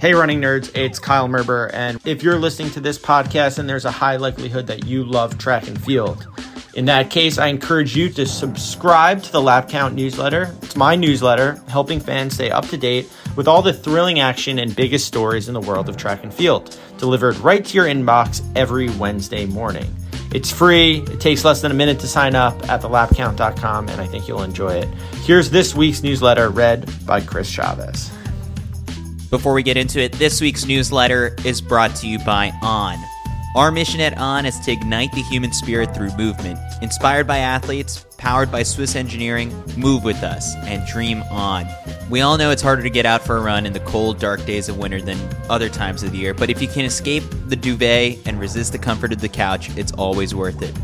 Hey, running nerds, it's Kyle Merber. And if you're listening to this podcast, and there's a high likelihood that you love track and field, in that case, I encourage you to subscribe to the Lap Count newsletter. It's my newsletter helping fans stay up to date with all the thrilling action and biggest stories in the world of track and field, delivered right to your inbox every Wednesday morning. It's free. It takes less than a minute to sign up at thelapcount.com, and I think you'll enjoy it. Here's this week's newsletter read by Chris Chavez. Before we get into it, this week's newsletter is brought to you by On. Our mission at On is to ignite the human spirit through movement. Inspired by athletes, powered by Swiss engineering, move with us and dream on. We all know it's harder to get out for a run in the cold, dark days of winter than other times of the year, but if you can escape the duvet and resist the comfort of the couch, it's always worth it.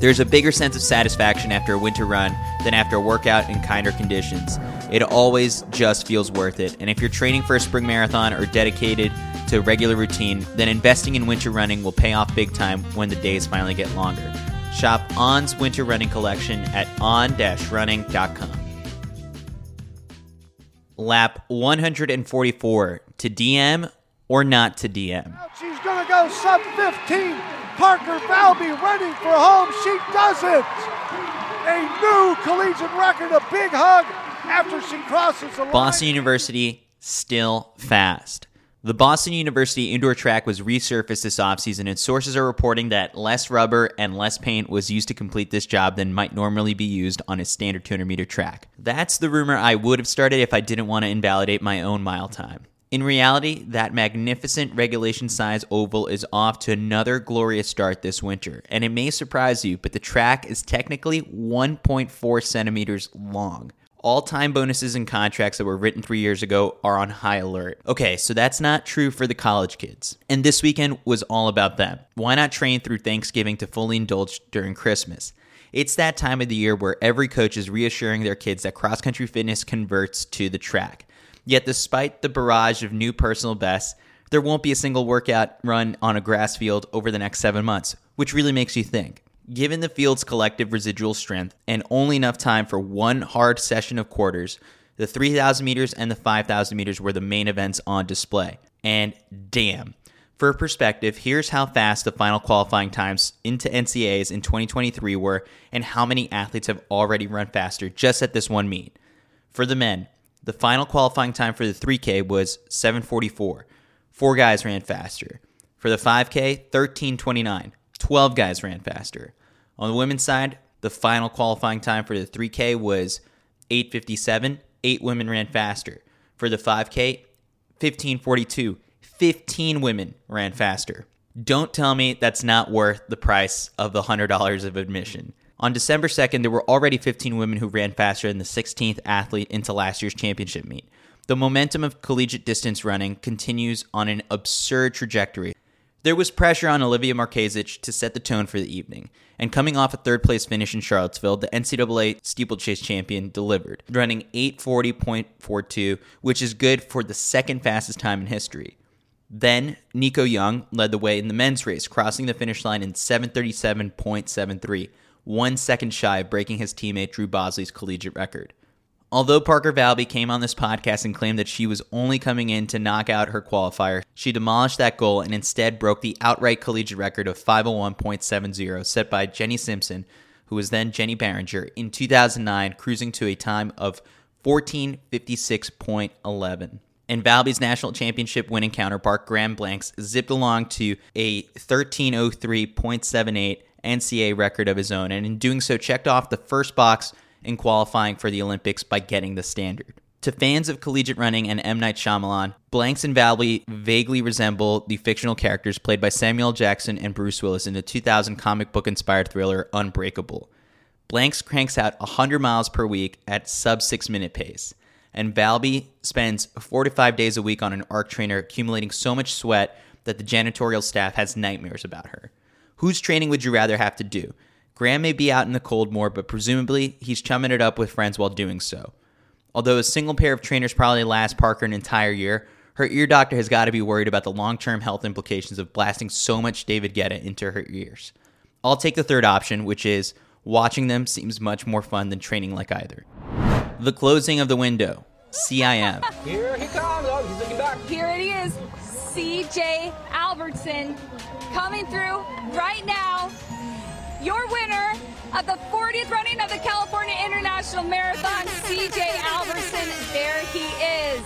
There's a bigger sense of satisfaction after a winter run than after a workout in kinder conditions. It always just feels worth it. And if you're training for a spring marathon or dedicated to a regular routine, then investing in winter running will pay off big time when the days finally get longer. Shop ON's winter running collection at on-running.com. Lap 144 to DM or not to DM. She's going to go sub 15. Parker Valby running for home. She does it. A new collegiate record. A big hug after she crosses the line. Boston University still fast. The Boston University indoor track was resurfaced this offseason, and sources are reporting that less rubber and less paint was used to complete this job than might normally be used on a standard 200 meter track. That's the rumor I would have started if I didn't want to invalidate my own mile time. In reality, that magnificent regulation size oval is off to another glorious start this winter, and it may surprise you, but the track is technically 1.4 centimeters long. All time bonuses and contracts that were written three years ago are on high alert. Okay, so that's not true for the college kids. And this weekend was all about them. Why not train through Thanksgiving to fully indulge during Christmas? It's that time of the year where every coach is reassuring their kids that cross country fitness converts to the track. Yet, despite the barrage of new personal bests, there won't be a single workout run on a grass field over the next seven months, which really makes you think. Given the field's collective residual strength and only enough time for one hard session of quarters, the 3,000 meters and the 5,000 meters were the main events on display. And damn. For perspective, here's how fast the final qualifying times into NCAAs in 2023 were and how many athletes have already run faster just at this one meet. For the men, the final qualifying time for the 3K was 744. Four guys ran faster. For the 5K, 1329. 12 guys ran faster. On the women's side, the final qualifying time for the 3K was 8:57. Eight women ran faster. For the 5K, 15:42. 15 women ran faster. Don't tell me that's not worth the price of the $100 of admission. On December 2nd, there were already 15 women who ran faster than the 16th athlete into last year's championship meet. The momentum of collegiate distance running continues on an absurd trajectory. There was pressure on Olivia Markezich to set the tone for the evening, and coming off a third place finish in Charlottesville, the NCAA steeplechase champion delivered, running 840.42, which is good for the second fastest time in history. Then, Nico Young led the way in the men's race, crossing the finish line in 737.73, one second shy of breaking his teammate Drew Bosley's collegiate record. Although Parker Valby came on this podcast and claimed that she was only coming in to knock out her qualifier, she demolished that goal and instead broke the outright collegiate record of 501.70 set by Jenny Simpson, who was then Jenny Barringer, in 2009, cruising to a time of 1456.11. And Valby's national championship winning counterpart, Graham Blanks, zipped along to a 1303.78 NCA record of his own, and in doing so, checked off the first box in qualifying for the Olympics by getting the standard. To fans of collegiate running and M. Night Shyamalan, Blanks and Valby vaguely resemble the fictional characters played by Samuel Jackson and Bruce Willis in the 2000 comic book inspired thriller Unbreakable. Blanks cranks out 100 miles per week at sub 6 minute pace, and Valby spends 4 to 5 days a week on an arc trainer accumulating so much sweat that the janitorial staff has nightmares about her. Whose training would you rather have to do? Graham may be out in the cold more, but presumably he's chumming it up with friends while doing so. Although a single pair of trainers probably lasts Parker an entire year, her ear doctor has got to be worried about the long term health implications of blasting so much David Guetta into her ears. I'll take the third option, which is watching them seems much more fun than training like either. The closing of the window. CIM. Here he comes. Oh, he's looking back. Here it is. CJ Albertson coming through right now. Your winner of the 40th running of the California International Marathon, CJ Albertson. There he is.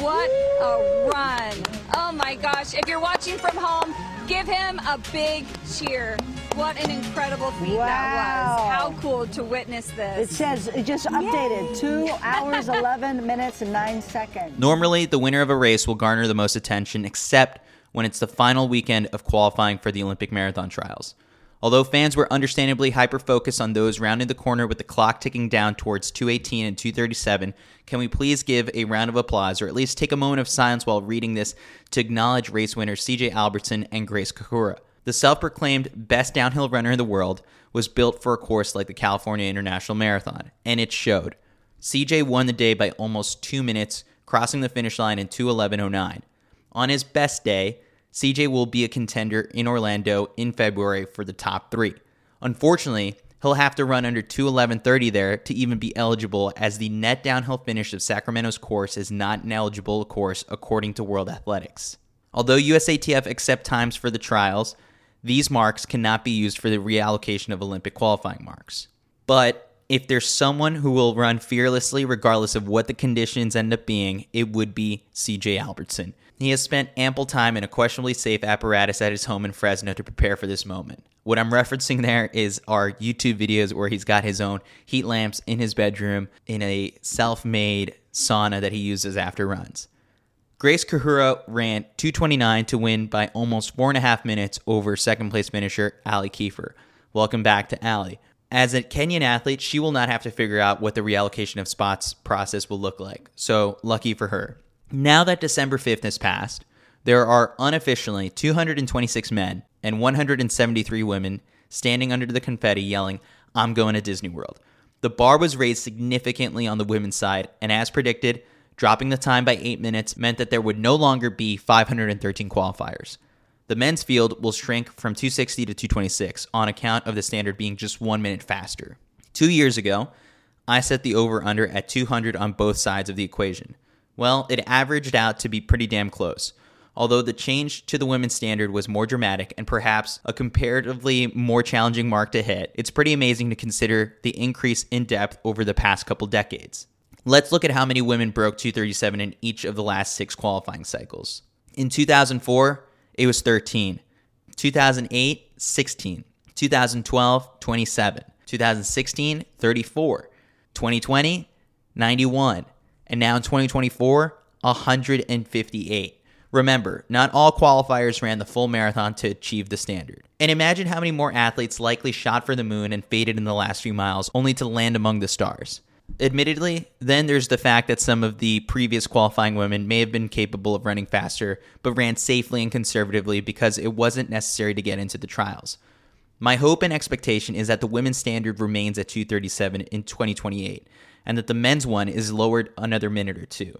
What a run. Oh my gosh. If you're watching from home, give him a big cheer. What an incredible feat that was. How cool to witness this. It says it just updated two hours, 11 minutes, and nine seconds. Normally, the winner of a race will garner the most attention, except when it's the final weekend of qualifying for the Olympic marathon trials. Although fans were understandably hyper focused on those rounding the corner with the clock ticking down towards 218 and 237, can we please give a round of applause or at least take a moment of silence while reading this to acknowledge race winners CJ Albertson and Grace Kahura? The self proclaimed best downhill runner in the world was built for a course like the California International Marathon, and it showed. CJ won the day by almost two minutes, crossing the finish line in 211.09. On his best day, CJ will be a contender in Orlando in February for the top three. Unfortunately, he'll have to run under 211.30 there to even be eligible, as the net downhill finish of Sacramento's course is not an eligible course according to World Athletics. Although USATF accept times for the trials, these marks cannot be used for the reallocation of Olympic qualifying marks. But if there's someone who will run fearlessly regardless of what the conditions end up being, it would be CJ Albertson. He has spent ample time in a questionably safe apparatus at his home in Fresno to prepare for this moment. What I'm referencing there is our YouTube videos where he's got his own heat lamps in his bedroom in a self made sauna that he uses after runs. Grace Kahura ran 229 to win by almost four and a half minutes over second place finisher Allie Kieffer. Welcome back to Allie. As a Kenyan athlete, she will not have to figure out what the reallocation of spots process will look like. So, lucky for her. Now that December 5th has passed, there are unofficially 226 men and 173 women standing under the confetti yelling, I'm going to Disney World. The bar was raised significantly on the women's side, and as predicted, dropping the time by eight minutes meant that there would no longer be 513 qualifiers. The men's field will shrink from 260 to 226 on account of the standard being just one minute faster. Two years ago, I set the over under at 200 on both sides of the equation. Well, it averaged out to be pretty damn close. Although the change to the women's standard was more dramatic and perhaps a comparatively more challenging mark to hit, it's pretty amazing to consider the increase in depth over the past couple decades. Let's look at how many women broke 237 in each of the last six qualifying cycles. In 2004, it was 13. 2008, 16. 2012, 27. 2016, 34. 2020, 91. And now in 2024, 158. Remember, not all qualifiers ran the full marathon to achieve the standard. And imagine how many more athletes likely shot for the moon and faded in the last few miles only to land among the stars. Admittedly, then there's the fact that some of the previous qualifying women may have been capable of running faster, but ran safely and conservatively because it wasn't necessary to get into the trials. My hope and expectation is that the women's standard remains at 237 in 2028, and that the men's one is lowered another minute or two.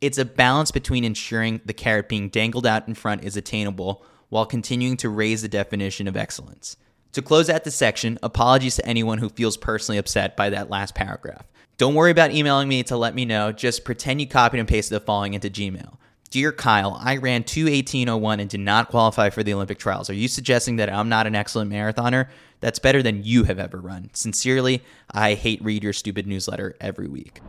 It's a balance between ensuring the carrot being dangled out in front is attainable while continuing to raise the definition of excellence. To close out this section, apologies to anyone who feels personally upset by that last paragraph. Don't worry about emailing me to let me know, just pretend you copied and pasted the following into Gmail. Dear Kyle, I ran 218.01 and did not qualify for the Olympic trials. Are you suggesting that I'm not an excellent marathoner? That's better than you have ever run. Sincerely, I hate read your stupid newsletter every week.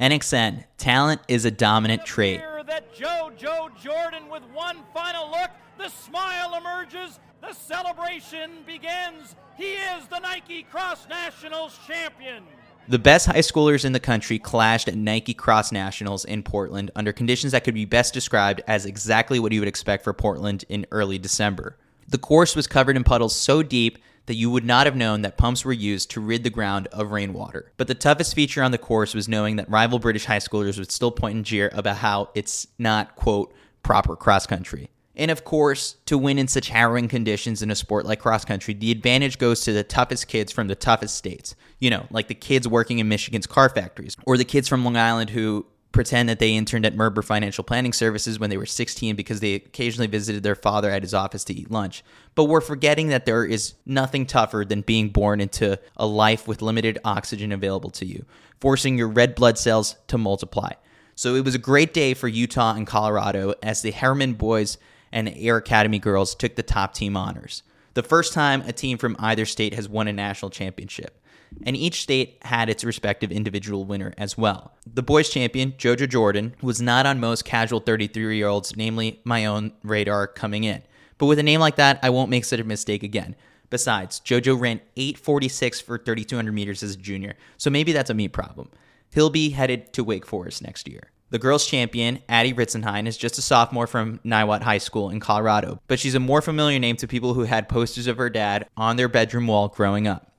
NXN, talent is a dominant trait. Here that Jojo Jordan with one final look, the smile emerges, the celebration begins. He is the Nike Cross Nationals champion. The best high schoolers in the country clashed at Nike Cross Nationals in Portland under conditions that could be best described as exactly what you would expect for Portland in early December. The course was covered in puddles so deep that you would not have known that pumps were used to rid the ground of rainwater. But the toughest feature on the course was knowing that rival British high schoolers would still point and jeer about how it's not, quote, proper cross country. And of course, to win in such harrowing conditions in a sport like cross country, the advantage goes to the toughest kids from the toughest states. You know, like the kids working in Michigan's car factories, or the kids from Long Island who pretend that they interned at Merber Financial Planning Services when they were 16 because they occasionally visited their father at his office to eat lunch. But we're forgetting that there is nothing tougher than being born into a life with limited oxygen available to you, forcing your red blood cells to multiply. So it was a great day for Utah and Colorado as the Herriman boys and Air Academy girls took the top team honors. The first time a team from either state has won a national championship and each state had its respective individual winner as well. The boys' champion, Jojo Jordan, was not on most casual 33 year olds, namely my own radar, coming in. But with a name like that, I won't make such a mistake again. Besides, Jojo ran 846 for 3,200 meters as a junior, so maybe that's a me problem. He'll be headed to Wake Forest next year. The girls' champion, Addie Ritzenhein, is just a sophomore from Niwot High School in Colorado, but she's a more familiar name to people who had posters of her dad on their bedroom wall growing up.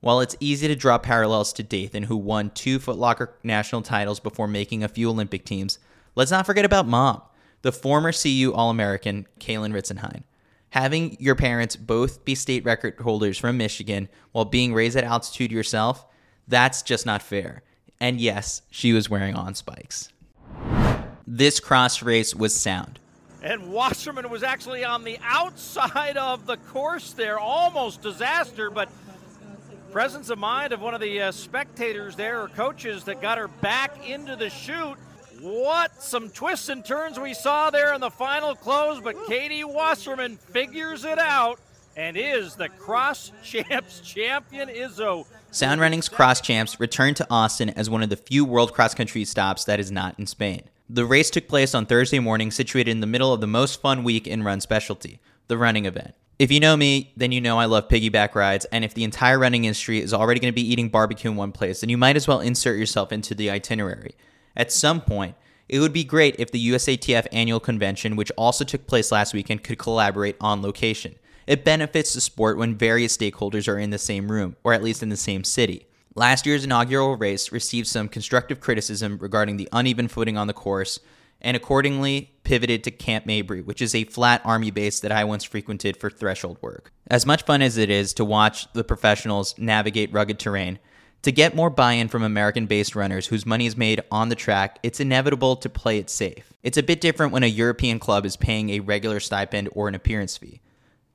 While it's easy to draw parallels to Dathan, who won two Footlocker national titles before making a few Olympic teams, let's not forget about mom, the former CU All American, Kalin Ritzenhein. Having your parents both be state record holders from Michigan while being raised at altitude yourself, that's just not fair. And yes, she was wearing on spikes. This cross race was sound. And Wasserman was actually on the outside of the course there, almost disaster, but presence of mind of one of the uh, spectators there or coaches that got her back into the chute. What some twists and turns we saw there in the final close, but Katie Wasserman figures it out and is the cross champs champion Izzo. Sound Running's cross champs returned to Austin as one of the few world cross country stops that is not in Spain. The race took place on Thursday morning, situated in the middle of the most fun week in run specialty, the running event. If you know me, then you know I love piggyback rides, and if the entire running industry is already going to be eating barbecue in one place, then you might as well insert yourself into the itinerary. At some point, it would be great if the USATF annual convention, which also took place last weekend, could collaborate on location. It benefits the sport when various stakeholders are in the same room, or at least in the same city. Last year's inaugural race received some constructive criticism regarding the uneven footing on the course, and accordingly pivoted to Camp Mabry, which is a flat army base that I once frequented for threshold work. As much fun as it is to watch the professionals navigate rugged terrain, to get more buy in from American based runners whose money is made on the track, it's inevitable to play it safe. It's a bit different when a European club is paying a regular stipend or an appearance fee.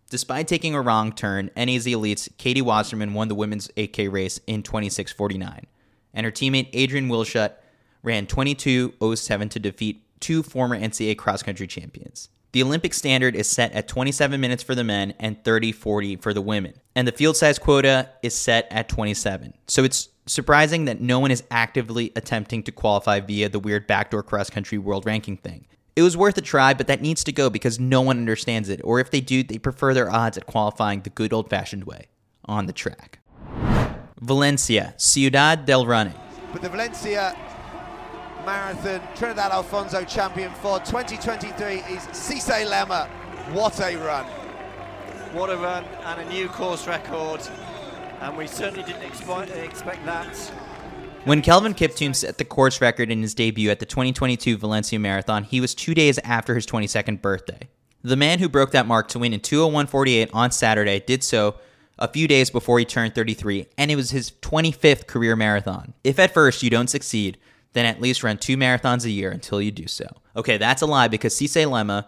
Despite taking a wrong turn, NAZ Elites Katie Wasserman won the women's 8K race in 26:49, and her teammate Adriaan Wildschutt ran 22:07 to defeat two former NCAA cross country champions. The Olympic standard is set at 27 minutes for the men and 30 40 for the women. And the field size quota is set at 27. So it's surprising that no one is actively attempting to qualify via the weird backdoor cross country world ranking thing. It was worth a try, but that needs to go because no one understands it. Or if they do, they prefer their odds at qualifying the good old fashioned way on the track. Valencia, Ciudad del Running. But the Valencia Marathon Trinidad Alfonso champion for 2023 is Sisay Lemma. What a run! What a run and a new course record. And we certainly didn't expect, expect that. When Kelvin Kiptum set the course record in his debut at the 2022 Valencia Marathon, he was two days after his 22nd birthday. The man who broke that mark to win in 201.48 on Saturday did so a few days before he turned 33, and it was his 25th career marathon. If at first you don't succeed, then at least run two marathons a year until you do so. Okay, that's a lie because Sisay Lemma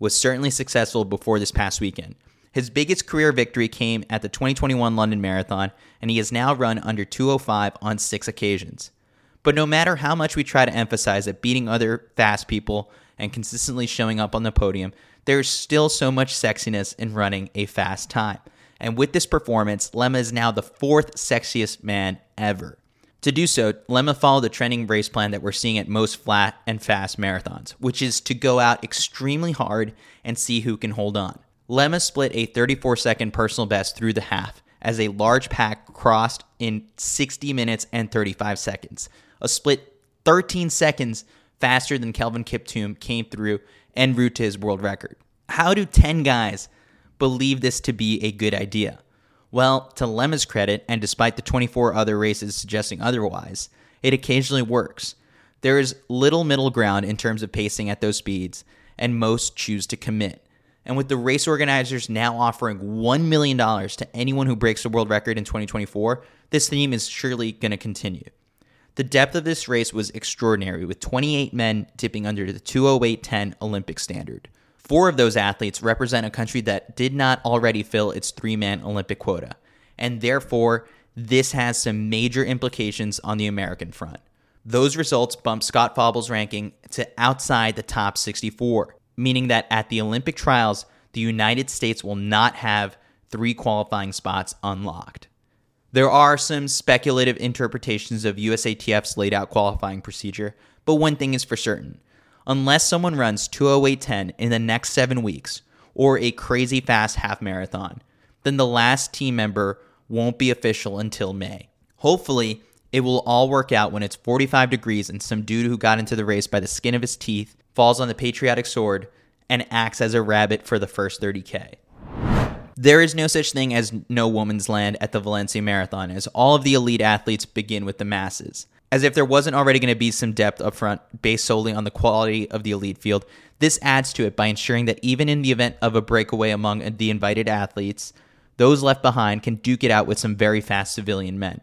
was certainly successful before this past weekend. His biggest career victory came at the 2021 London Marathon, and he has now run under 205 on six occasions. But no matter how much we try to emphasize that beating other fast people and consistently showing up on the podium, there's still so much sexiness in running a fast time. And with this performance, Lemma is now the fourth sexiest man ever. To do so, Lemma followed the trending race plan that we're seeing at most flat and fast marathons, which is to go out extremely hard and see who can hold on. Lemma split a 34 second personal best through the half as a large pack crossed in 60 minutes and 35 seconds. A split 13 seconds faster than Kelvin Kiptum came through en route to his world record. How do 10 guys believe this to be a good idea? Well, to Lemma's credit, and despite the 24 other races suggesting otherwise, it occasionally works. There is little middle ground in terms of pacing at those speeds, and most choose to commit. And with the race organizers now offering $1 million to anyone who breaks the world record in 2024, this theme is surely going to continue. The depth of this race was extraordinary, with 28 men tipping under the 208.10 Olympic standard. Four of those athletes represent a country that did not already fill its three man Olympic quota, and therefore, this has some major implications on the American front. Those results bump Scott Fauble's ranking to outside the top 64, meaning that at the Olympic trials, the United States will not have three qualifying spots unlocked. There are some speculative interpretations of USATF's laid out qualifying procedure, but one thing is for certain. Unless someone runs 208.10 in the next seven weeks, or a crazy fast half marathon, then the last team member won't be official until May. Hopefully, it will all work out when it's 45 degrees and some dude who got into the race by the skin of his teeth falls on the patriotic sword and acts as a rabbit for the first 30K. There is no such thing as no woman's land at the Valencia Marathon, as all of the elite athletes begin with the masses. As if there wasn't already going to be some depth up front based solely on the quality of the elite field, this adds to it by ensuring that even in the event of a breakaway among the invited athletes, those left behind can duke it out with some very fast civilian men.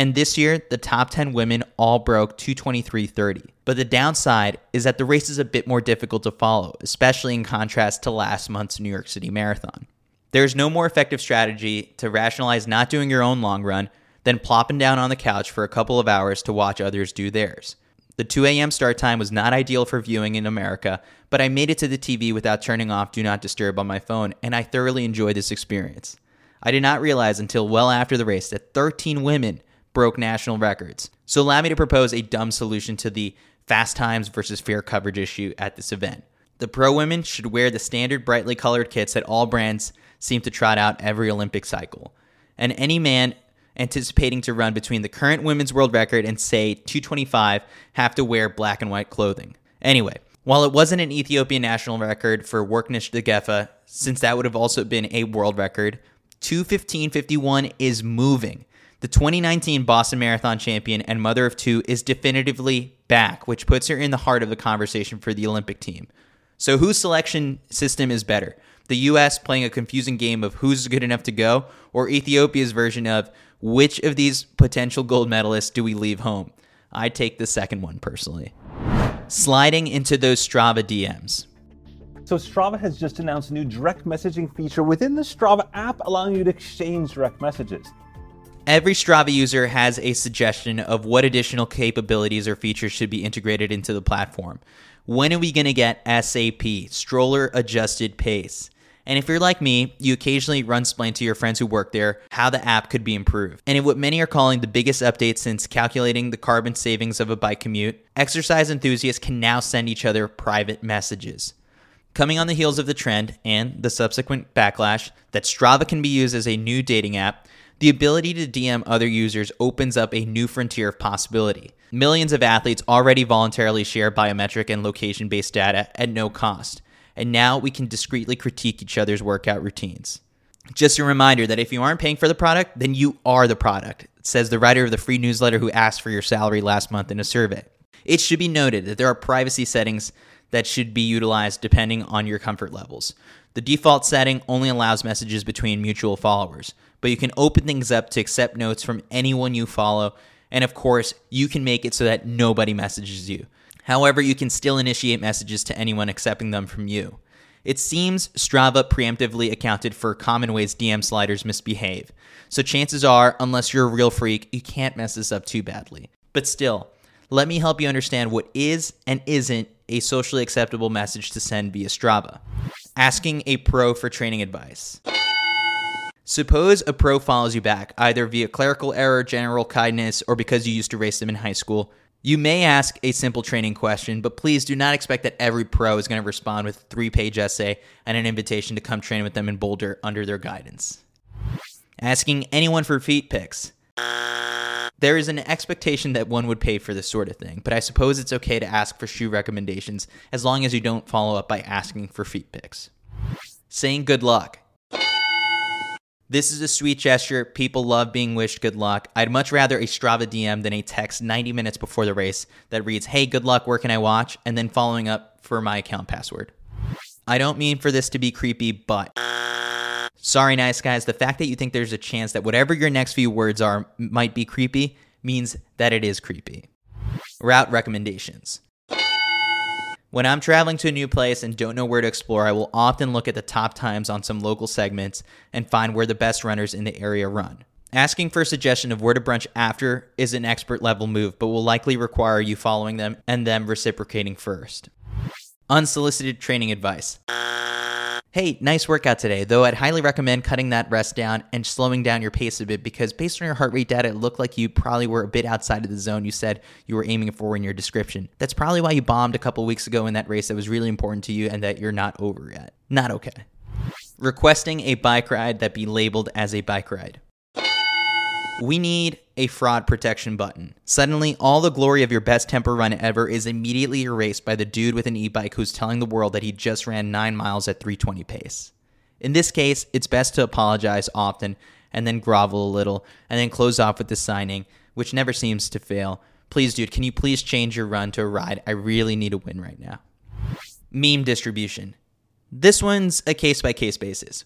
And this year, the top 10 women all broke 223.30. But the downside is that the race is a bit more difficult to follow, especially in contrast to last month's New York City Marathon. There's no more effective strategy to rationalize not doing your own long run than plopping down on the couch for a couple of hours to watch others do theirs. The 2 a.m. start time was not ideal for viewing in America, but I made it to the TV without turning off Do Not Disturb on my phone, and I thoroughly enjoyed this experience. I did not realize until well after the race that 13 women broke national records. So allow me to propose a dumb solution to the fast times versus fair coverage issue at this event. The pro women should wear the standard brightly colored kits that all brands seem to trot out every Olympic cycle. And any man anticipating to run between the current women's world record and, say, 225 have to wear black and white clothing. Anyway, while it wasn't an Ethiopian national record for Worknesh Degefa, since that would have also been a world record, 215.51 is moving. The 2019 Boston Marathon champion and mother of two is definitively back, which puts her in the heart of the conversation for the Olympic team. So, whose selection system is better? the U.S. playing a confusing game of who's good enough to go, or Ethiopia's version of which of these potential gold medalists do we leave home? I take the second one personally. Sliding into those Strava DMs. So Strava has just announced a new direct messaging feature within the Strava app, allowing you to exchange direct messages. Every Strava user has a suggestion of what additional capabilities or features should be integrated into the platform. When are we going to get SAP, stroller adjusted pace? And if you're like me, you occasionally run splain to your friends who work there how the app could be improved. And in what many are calling the biggest update since calculating the carbon savings of a bike commute, exercise enthusiasts can now send each other private messages. Coming on the heels of the trend and the subsequent backlash that Strava can be used as a new dating app, the ability to DM other users opens up a new frontier of possibility. Millions of athletes already voluntarily share biometric and location based data at no cost and now we can discreetly critique each other's workout routines. Just a reminder that if you aren't paying for the product, then you are the product, says the writer of the free newsletter who asked for your salary last month in a survey. It should be noted that there are privacy settings that should be utilized depending on your comfort levels. The default setting only allows messages between mutual followers, but you can open things up to accept notes from anyone you follow, and of course, you can make it so that nobody messages you. However, you can still initiate messages to anyone accepting them from you. It seems Strava preemptively accounted for common ways DM sliders misbehave. So chances are, unless you're a real freak, you can't mess this up too badly. But still, let me help you understand what is and isn't a socially acceptable message to send via Strava. Asking a pro for training advice. Suppose a pro follows you back, either via clerical error, general kindness, or because you used to race them in high school. You may ask a simple training question, but please do not expect that every pro is going to respond with a three page essay and an invitation to come train with them in Boulder under their guidance. Asking anyone for feet pics. There is an expectation that one would pay for this sort of thing, but I suppose it's okay to ask for shoe recommendations as long as you don't follow up by asking for feet pics. Saying good luck. This is a sweet gesture. People love being wished good luck. I'd much rather a Strava DM than a text 90 minutes before the race that reads, Hey, good luck, where can I watch? And then following up for my account password. I don't mean for this to be creepy, but. Sorry, nice guys. The fact that you think there's a chance that whatever your next few words are might be creepy means that it is creepy. Route recommendations. When I'm traveling to a new place and don't know where to explore, I will often look at the top times on some local segments and find where the best runners in the area run. Asking for a suggestion of where to brunch after is an expert level move, but will likely require you following them and them reciprocating first. Unsolicited training advice. Hey, nice workout today, though I'd highly recommend cutting that rest down and slowing down your pace a bit because based on your heart rate data, it looked like you probably were a bit outside of the zone you said you were aiming for in your description. That's probably why you bombed a couple weeks ago in that race that was really important to you and that you're not over yet. Not okay. Requesting a bike ride that be labeled as a bike ride. We need a fraud protection button. Suddenly, all the glory of your best tempo run ever is immediately erased by the dude with an e bike who's telling the world that he just ran 9 miles at 320 pace. In this case, it's best to apologize often and then grovel a little and then close off with the signing, which never seems to fail. Please, dude, can you please change your run to a ride? I really need a win right now. Meme distribution. This one's a case by case basis.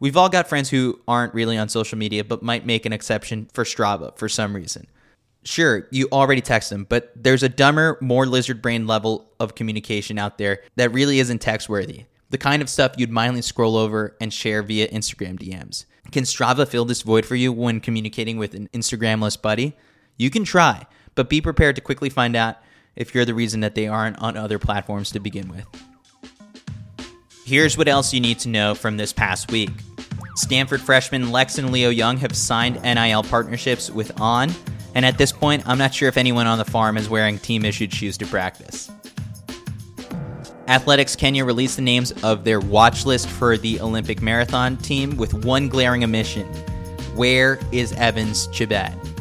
We've all got friends who aren't really on social media but might make an exception for Strava for some reason. Sure, you already text them, but there's a dumber, more lizard brain level of communication out there that really isn't text worthy. The kind of stuff you'd mindly scroll over and share via Instagram DMs. Can Strava fill this void for you when communicating with an Instagramless buddy? You can try, but be prepared to quickly find out if you're the reason that they aren't on other platforms to begin with. Here's what else you need to know from this past week. Stanford freshmen Lex and Leo Young have signed NIL partnerships with On, and at this point, I'm not sure if anyone on the farm is wearing team issued shoes to practice. Athletics Kenya released the names of their watch list for the Olympic marathon team with one glaring omission Where is Evans Chebet?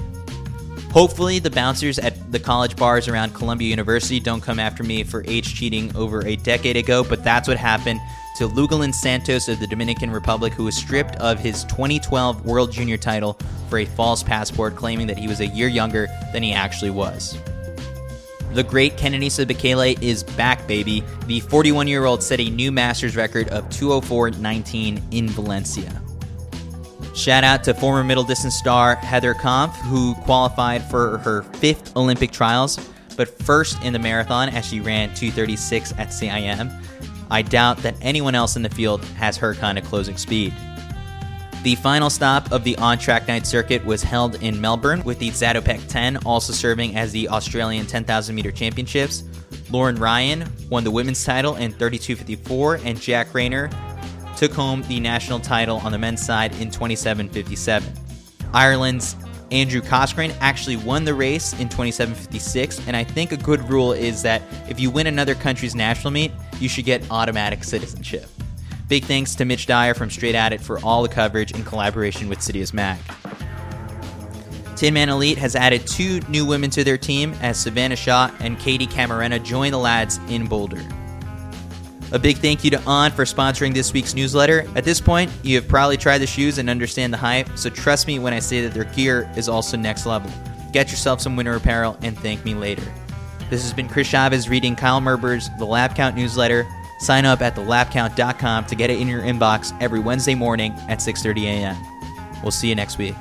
Hopefully, the bouncers at the college bars around Columbia University don't come after me for age cheating over a decade ago, but that's what happened to Luguelin Santos of the Dominican Republic, who was stripped of his 2012 World Junior title for a false passport, claiming that he was a year younger than he actually was. The great Kenenisa Bekele is back, baby. The 41 year old set a new Masters record of 204.19 in Valencia. Shout out to former middle distance star Heather Kampf, who qualified for her fifth Olympic trials, but first in the marathon as she ran 236 at CIM. I doubt that anyone else in the field has her kind of closing speed. The final stop of the on track night circuit was held in Melbourne, with the Zatopek 10 also serving as the Australian 10,000 meter championships. Lauren Ryan won the women's title in 32.54, and Jack Rayner took home the national title on the men's side in 27.57. Ireland's Andrew Coscoran actually won the race in 27.56, and I think a good rule is that if you win another country's national meet, you should get automatic citizenship. Big thanks to Mitch Dyer from Straight At It for all the coverage in collaboration with Citius Mag. Tinman Elite has added two new women to their team as Savannah Shaw and Katie Camarena join the lads in Boulder. A big thank you to On for sponsoring this week's newsletter. At this point, you have probably tried the shoes and understand the hype, so trust me when I say that their gear is also next level. Get yourself some winter apparel and thank me later. This has been Chris Chavez reading Kyle Merber's The Lap Count newsletter. Sign up at thelapcount.com to get it in your inbox every Wednesday morning at 6:30 a.m. We'll see you next week.